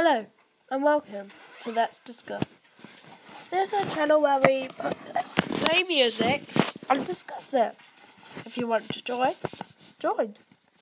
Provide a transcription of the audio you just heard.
Hello, and welcome to Let's Discuss. This is a channel where we play music and discuss it. If you want to join, join.